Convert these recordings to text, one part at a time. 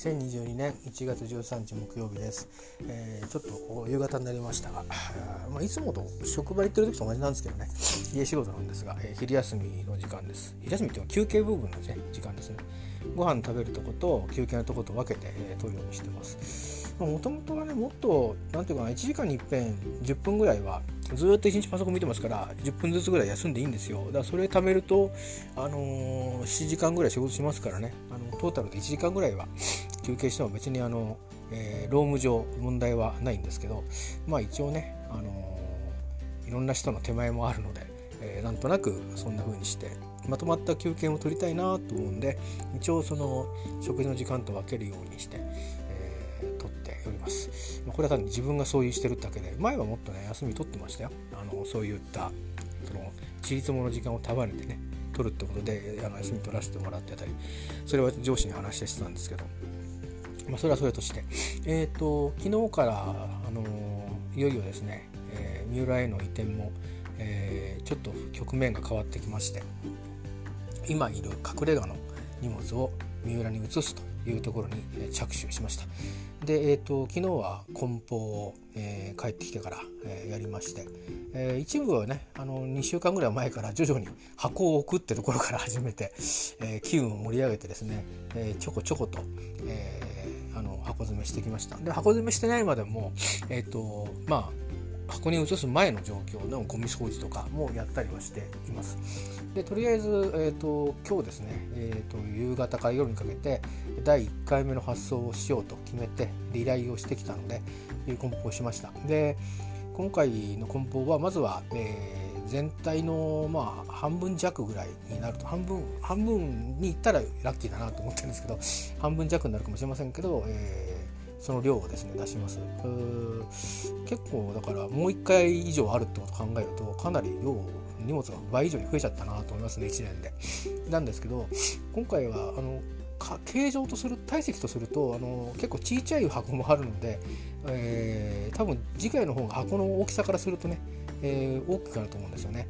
2022年1月13日木曜日です、えー、ちょっと夕方になりましたが、まあ、いつもと職場行ってる時と同じなんですけどね。家仕事なんですが、えー、昼休みの時間です。昼休みっていうのは休憩部分の、ね、時間ですね。ご飯食べるとこと休憩のとこと分けて、えー、取るようにしてます。もともとはねもっと何ていうかな1時間にいっぺん10分ぐらいはずっと1日パソコン見てますから10分ずつぐらい休んでいいんですよ。だからそれ貯めると、あのー、7時間ぐらい仕事しますからね。あのトータルで1時間ぐらいは休憩しても別にあの、えー、労務上問題はないんですけどまあ一応ね、あのー、いろんな人の手前もあるので、えー、なんとなくそんな風にしてまとまった休憩を取りたいなと思うんで一応その食事の時間と分けるようにして、えー、取っております。これは単に自分がそういうしてるだけで前はもっとね休み取ってましたよ。あのそういったそのちりつもの時間を束ねてね取るってことであの休み取らせてもらってたりそれは上司に話してたんですけど、まあ、それはそれとしてえ、ー、と昨日から、あのいよいよですね、えー、三浦への移転も、えー、ちょっと局面が変わってきまして今いる隠れ家の荷物を三浦に移すというところに着手しました。で、えーと、昨日は梱包を、えー、帰ってきてから、えー、やりまして、えー、一部はねあの2週間ぐらい前から徐々に箱を置くってところから始めて、え気分を盛り上げてですね、えちょこちょこと、えあの箱詰めしてきましたで箱詰めしてないまでもえっ、とまあ箱に移す前の状況のゴミ掃除とかもやったりはしています。でとりあえず、えーと、今日ですね、えーと、夕方から夜にかけて第1回目の発送をしようと決めてリライをしてきたのでいう梱包しました。で今回の梱包はまずは、えー、全体の、まあ、半分弱ぐらいになると半分半分にいったらラッキーだなと思ってるんですけど 半分弱になるかもしれませんけど、えーその量をですね出します結構だからもう1回以上あるってことを考えるとかなり量荷物が倍以上に増えちゃったなと思いますね1年で。なんですけど今回はあの形状とする体積とするとあの結構小さい箱もあるので、えー、多分次回の方が箱の大きさからするとね、えー、大きくなると思うんですよね。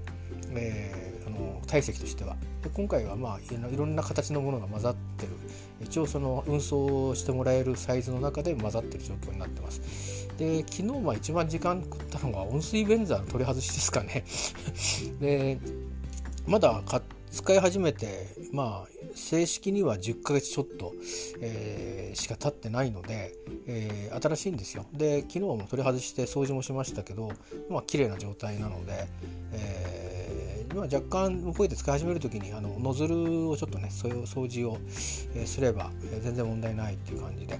えーの体積としては。で今回はまあいろんな形のものが混ざってる。一応その運送してもらえるサイズの中で混ざってる状況になってます。で昨日は一番時間食ったのが温水ベンザーの取り外しですかね。でまだ使い始めてまあ正式には10ヶ月ちょっと、えー、しか経ってないので、えー、新しいんですよ。で昨日も取り外して掃除もしましたけどまあ綺麗な状態なので、えーま、若干こうやって使い始める時にあのノズルをちょっとねそういう掃除を、すれば、全然問題ないっていう感じで、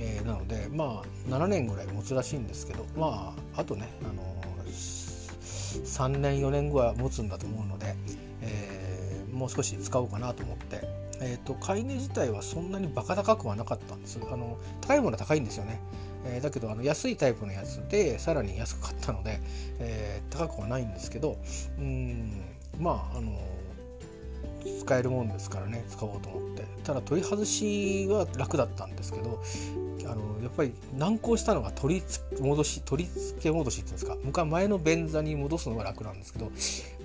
え、なのでまあ7年ぐらい持つらしいんですけどまああとね、あの3年4年後は持つんだと思うので、もう少し使おうかなと思って。えーと、買い値自体はそんなにバカ高くはなかったんです。あの高いものは高いんですよね、えー、だけどあの安いタイプのやつでさらに安く買ったので、えー、高くはないんですけどうんまああの使えるもんですからね使おうと思って。ただ取り外しは楽だったんですけどあのやっぱり難航したのが取り戻し取り付け戻しっていうんですか。向か前の便座に戻すのが楽なんですけど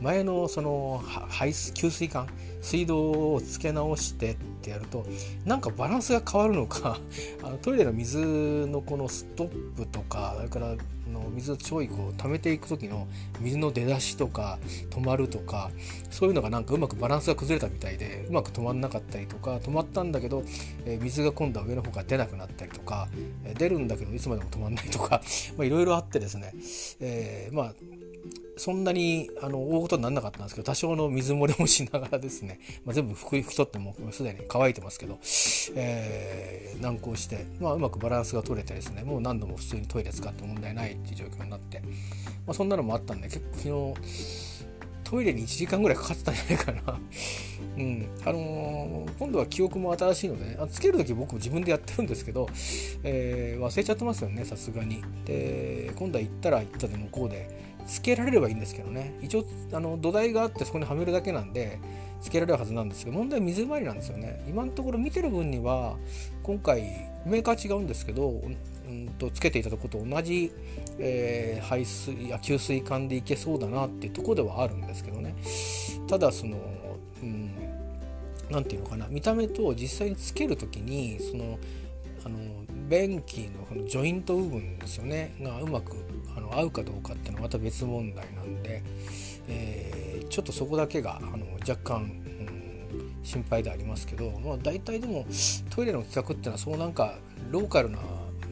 前のその排水給水管水道を付け直してってやるとなんかバランスが変わるのか あのトイレの水のこのストップとかそれからの水をちょいこう溜めていく時の水の出だしとか止まるとかそういうのがなんかうまくバランスが崩れたみたいでうまく止まんなかったりとか止まったんだけど、え、水が今度は上の方から出なくなったりとか、え、出るんだけどいつまでも止まんないとか いろいろあってですね、えー、まあそんなにあの大ことにならなかったんですけど多少の水漏れもしながらですね、まあ、全部拭き取ってもすでに乾いてますけど、えー、難航して、まあ、うまくバランスが取れてですねもう何度も普通にトイレ使って問題ないっていう状況になって、まあ、そんなのもあったんで結構昨日トイレに1時間ぐらいかかってたんじゃないかな。うん。あのー、今度は記憶も新しいので、ね、あつける時僕も自分でやってるんですけど、えー、忘れちゃってますよね、さすがに。で、今度は行ったら行ったで向こうで、つけられればいいんですけどね。一応あの土台があってそこにはめるだけなんでつけられるはずなんですけど問題は水回りなんですよね。今のところ見てる分には今回メーカー違うんですけどうんとつけていたとこと同じ、えー、排水や給水管でいけそうだなっていうとこではあるんですけどね。ただそのうん何て言うのかな。見た目と実際につける時にそのあの便器のこのジョイント部分ですよねがうまくあの合うかどうかっていうのはまた別問題なんで、えー、ちょっとそこだけがあの若干、うん、心配でありますけど、まあ、大体でもトイレの企画っていうのはそうなんかローカルな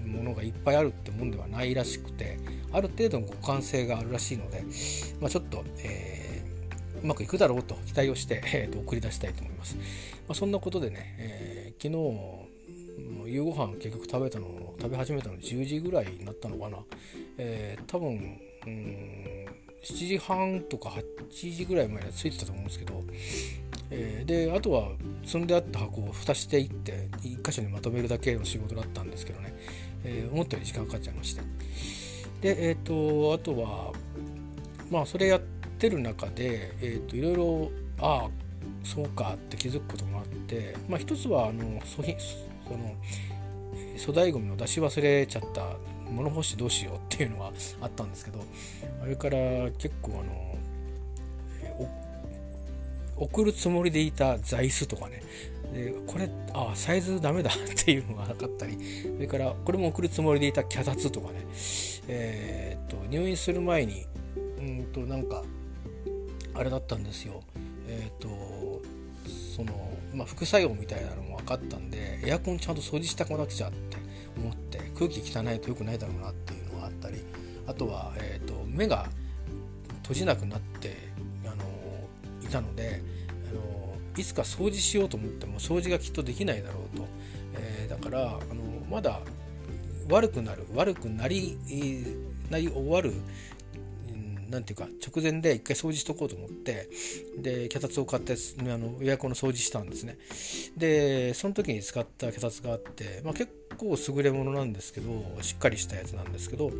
ものがいっぱいあるってもんではないらしくてある程度の互換性があるらしいので、まあ、ちょっと、えー、うまくいくだろうと期待をして、えー、と送り出したいと思います。まあ、そんなことでね、えー、昨日夕ご飯結局食べたの食べ始めたの10時ぐらいになったのかな、えー、多分うん7時半とか8時ぐらいまでついてたと思うんですけど、えー、であとは積んであった箱を蓋していって1箇所にまとめるだけの仕事だったんですけどね、えー、思ったより時間かかっちゃいましてでえっ、ー、とあとはまあそれやってる中で、えーと、いろいろああそうかって気づくこともあって、まあ、一つはあのその粗大ごみの出し忘れちゃった物干しどうしようっていうのがあったんですけどあれから結構あの送るつもりでいた座椅子とかね。でこれあサイズダメだっていうのがなかったりそれからこれも送るつもりでいた脚立とかね。えー、っと入院する前にうんとなんかあれだったんですよ。えー、っとその、まあ、副作用みたいなのも分かったんでエアコンちゃんと掃除したくなっちゃって思って空気汚いと良くないだろうなっていうのがあったりあとは、えーと、目が閉じなくなってあのいたのであのいつか掃除しようと思っても掃除がきっとできないだろうと、えー、だからあのまだ悪くなる悪くなりなり終わるなんていうか直前で一回掃除しとこうと思ってで脚立を買ってあのエアコンの掃除したんですね。でその時に使った脚立があって、まあ、結構優れものなんですけどしっかりしたやつなんですけど、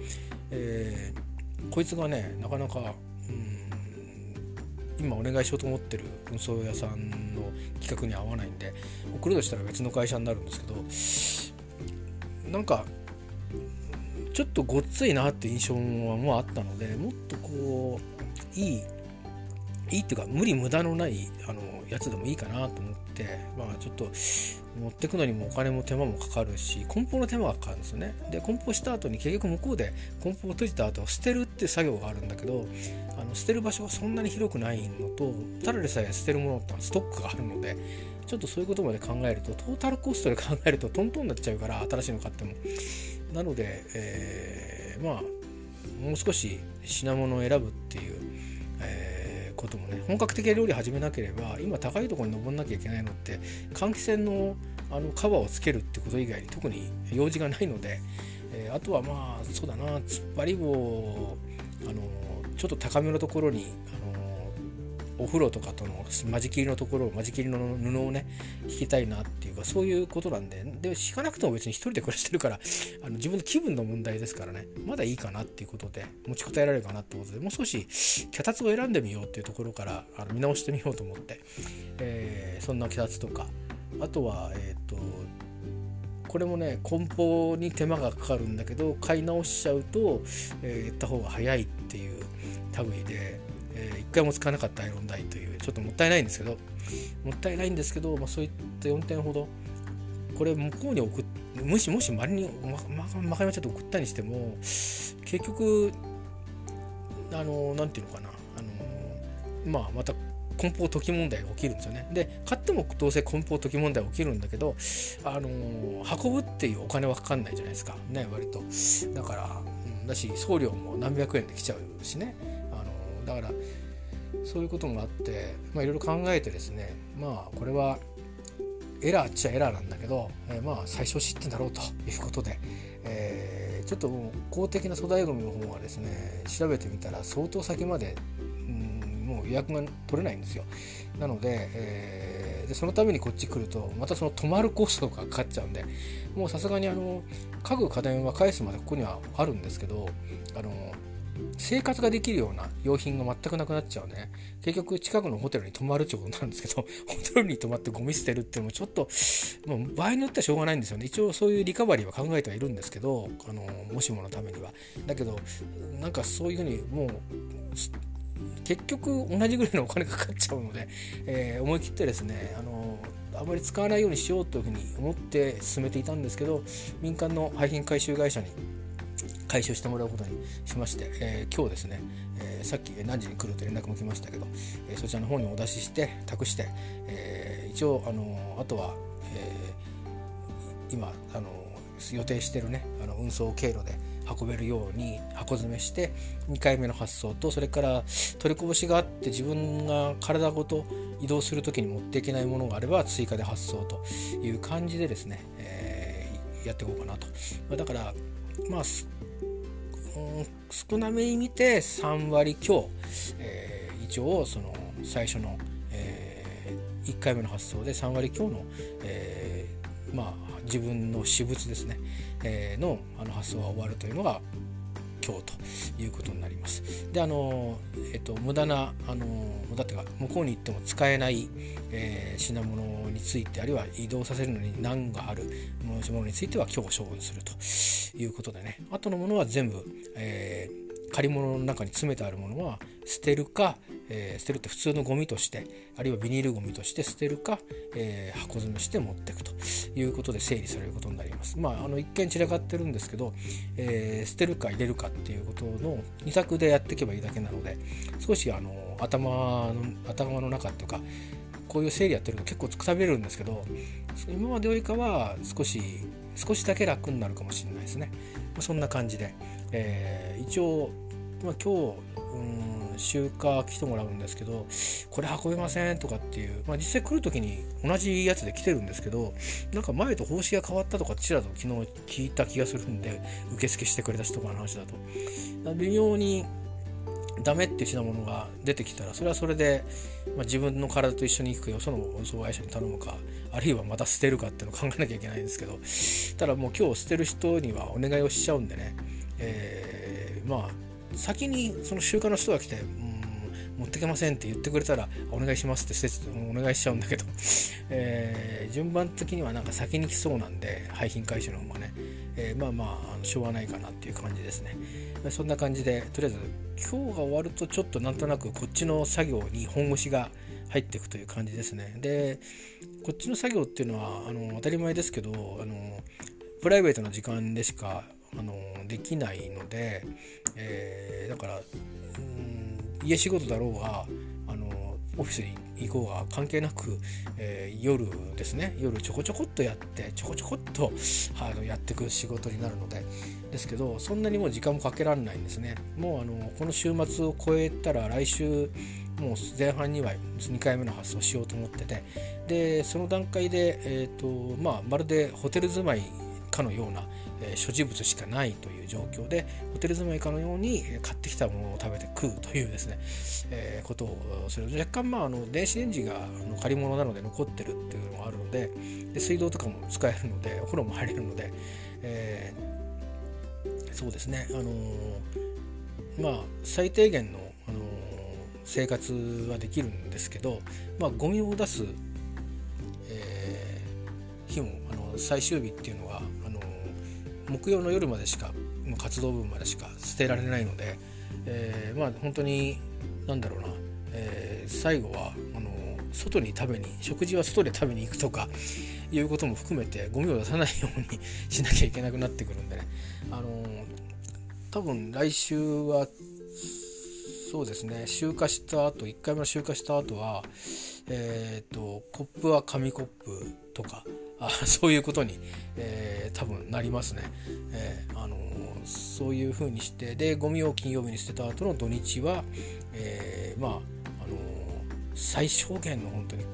えー、こいつがねなかなかうん今お願いしようと思ってる運送屋さんの企画に合わないんで送るとしたら別の会社になるんですけどなんかちょっとごっついなって印象はもうあったのでもっとこういいいいっていうか無理無駄のないあのやつでもいいかなと思ってまあちょっと持ってくのにもお金も手間もかかるし梱包の手間がかかるんですよね。で梱包した後に結局向こうで梱包を閉じた後捨てるって作業があるんだけどあの捨てる場所がそんなに広くないのとただでさえ捨てるものってストックがあるのでちょっとそういうことまで考えるとトータルコストで考えるとトントンになっちゃうから新しいの買っても。なので、えー、まあもう少し品物を選ぶっていう、えー、こともね本格的な料理始めなければ今高いところに登んなきゃいけないのって換気扇のあのカバーをつけるってこと以外に特に用事がないので、えー、あとはまあそうだな突っ張り棒あのちょっと高めのところにお風呂とかとの間仕切りのところ間仕切りの布をね引きたいなっていうかそういうことなんでで引かなくても別に一人で暮らしてるからあの自分の気分の問題ですからねまだいいかなっていうことで持ちこたえられるかなってことでもう少し脚立を選んでみようっていうところからあの見直してみようと思って、えー、そんな脚立とかあとはえっ、ー、とこれもね梱包に手間がかかるんだけど買い直しちゃうと、えー、言った方が早いっていう類でえー、1回も使わなかったアイロン台というちょっともったいないんですけどもったいないんですけど、まあ、そういった4点ほどこれ向こうに送っもしもし周りにままかまちゃって送ったにしても結局あの何て言うのかなあのまあまた梱包解き問題が起きるんですよね。で買ってもどうせ梱包解き問題起きるんだけどあの運ぶっていうお金はかかんないじゃないですかね割と。だから、うん、だし送料も何百円で来ちゃうしね。だからそういうこともあっていろいろ考えてですねまあこれはエラーっちゃエラーなんだけど、えー、まあ最小失点だろうということで、えー、ちょっと公的な粗大ごみの方はですね調べてみたら相当先まで、うん、もう予約が取れないんですよ。なので,、えー、でそのためにこっち来るとまたその泊まるコストがかかっちゃうんでもうさすがにあの家具家電は返すまでここにはあるんですけどあの生活ができるような用品が全くなくなっちゃうね。結局近くのホテルに泊まるってことなんですけど ホテルに泊まってゴミ捨てるっていうのもちょっと、まあ、場合によってはしょうがないんですよね。一応そういうリカバリーは考えてはいるんですけどあのもしものためには。だけどなんかそういうふうにもう結局同じぐらいのお金かかっちゃうので、えー、思い切ってですねあのあまり使わないようにしようというふうに思って進めていたんですけど民間の廃品回収会社に回収してもらうことにしまして、えー、今日ですね、えー、さっき何時に来ると連絡も来ましたけど、えー、そちらの方にお出しして託して、え一応あのあとは、え今あの予定してるねあの運送経路で運べるように箱詰めして2回目の発送とそれから取りこぼしがあって自分が体ごと移動する時に持っていけないものがあれば追加で発送という感じでですね、えー、やっていこうかなと。だからまあ少なめに見て3割強、えー、一応その最初の、えー、1回目の発想で3割強の、えー、まあ自分の私物ですね、えー、のあの発想が終わるというのが今日ということになります。であの、えっと、無駄なあの無駄っていうか向こうに行っても使えない、えー、品物についてあるいは移動させるのに難があるものについては今日処分するということでねあとのものは全部、えー借り物の中に詰めてあるものは捨てるか、えー、捨てるって普通のゴミとしてあるいはビニールゴミとして捨てるか、えー、箱詰めして持っていくということで整理されることになります。まあ、あの一見散らかってるんですけど、えー、捨てるか入れるかっていうことの2択でやっていけばいいだけなので少しあの頭の頭の中っていうかこういう整理やってると結構くたびれるんですけど今までよりかは少し少しだけ楽になるかもしれないですね。そんな感じで、えー、一応まあ、今日、うん、集荷来てもらうんですけどこれ運べませんとかっていう、まあ、実際来る時に同じやつで来てるんですけどなんか前と方針が変わったとかちらと昨日聞いた気がするんで受付してくれた人とかの話だと。微妙にダメって品物が出てきたらそれはそれで、まあ、自分の体と一緒に行くよその運送会社に頼むかあるいはまた捨てるかっていうのを考えなきゃいけないんですけどただもう今日捨てる人にはお願いをしちゃうんでね、えー、まあ先にその集荷の人が来て、うん、持ってけませんって言ってくれたらお願いしますってお願いしちゃうんだけど、えー、順番的にはなんか先に来そうなんで廃品回収の方がね、えー、まあまあしょうがないかなっていう感じですね。そんな感じでとりあえず今日が終わるとちょっとなんとなくこっちの作業に本腰が入っていくという感じですね。でこっちの作業っていうのはあの当たり前ですけどあのプライベートな時間でしかあのできないので、えー、だからうん家仕事だろうがあのオフィスに行こうが関係なく、えー、夜ですね。夜ちょこちょこっとやってちょこちょこっとあのやっていく仕事になるので。ですけどそんなにもう時間もかけられないんですね。もうあのこの週末を超えたら来週もう前半には2回目の発送しようと思ってて。でその段階で、えーとまあ、まるでホテル住まいかのような、えー、所持物しかないという状況でホテル住まいかのように買ってきたものを食べて食うというですね、えー、ことをする。若干まああの電子レンジがあの借り物なので残ってるっていうのがあるのでで水道とかも使えるのでお風呂も入れるので、えー、そうですねあのまあ最低限の、あの生活はできるんですけど、まあ、ゴミを出す、えー、日もあの最終日っていうのが木曜の夜までしか活動分までしか捨てられないので、えー、まあ本当に何だろうな、えー、最後はあの外に食べに食事は外で食べに行くとかいうことも含めてゴミを出さないようにしなきゃいけなくなってくるんでね。あの多分来週はそうですね集荷した後1回目の集荷した後はえっ、とコップは紙コップとかあ そういうことに、えー、多分なりますね。えー、あのー、そういうふうにしてでゴミを金曜日に捨てた後の土日は、えー、まあ、あの最小限の本当に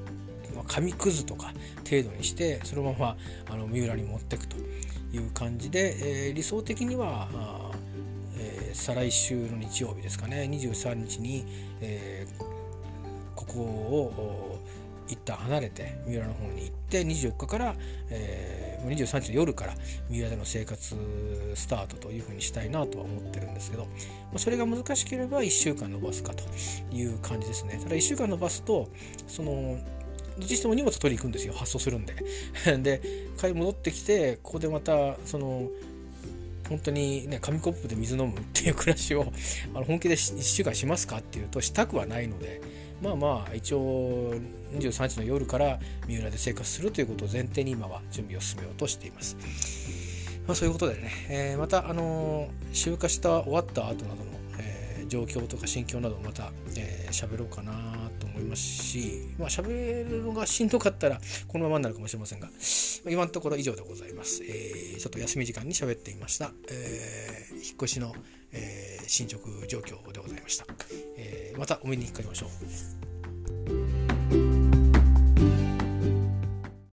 紙くずとか程度にしてそのままあの三浦に持っていくという感じで、え理想的にはあ、え再来週の日曜日ですかね23日に、えここを一旦離れて三浦の方に行って24日から、えー、23日の夜から三浦での生活スタートというふうにしたいなとは思ってるんですけど、まあ、それが難しければ1週間延ばすかという感じですね。ただ1週間延ばすとそのどっちしても荷物取りに行くんですよ。発送するんで。で帰戻ってきてここでまたその本当にね紙コップで水飲むっていう暮らしをあの本気で1週間しますかっていうとしたくはないのでまあまあ一応23日の夜から三浦で生活するということを前提に今は準備を進めようとしています。まあ、そういうことでね、えー、また、あのー、集荷した終わった後などの、えー、状況とか心境などまた喋、えー、ろうかなと思いますし、まあ、喋るのがしんどかったらこのままになるかもしれませんが、今のところ以上でございます。えー、ちょっと休み時間に喋っていました。えー、引っ越しの、えー、進捗状況でございました。えー、またお目にかかりましょう。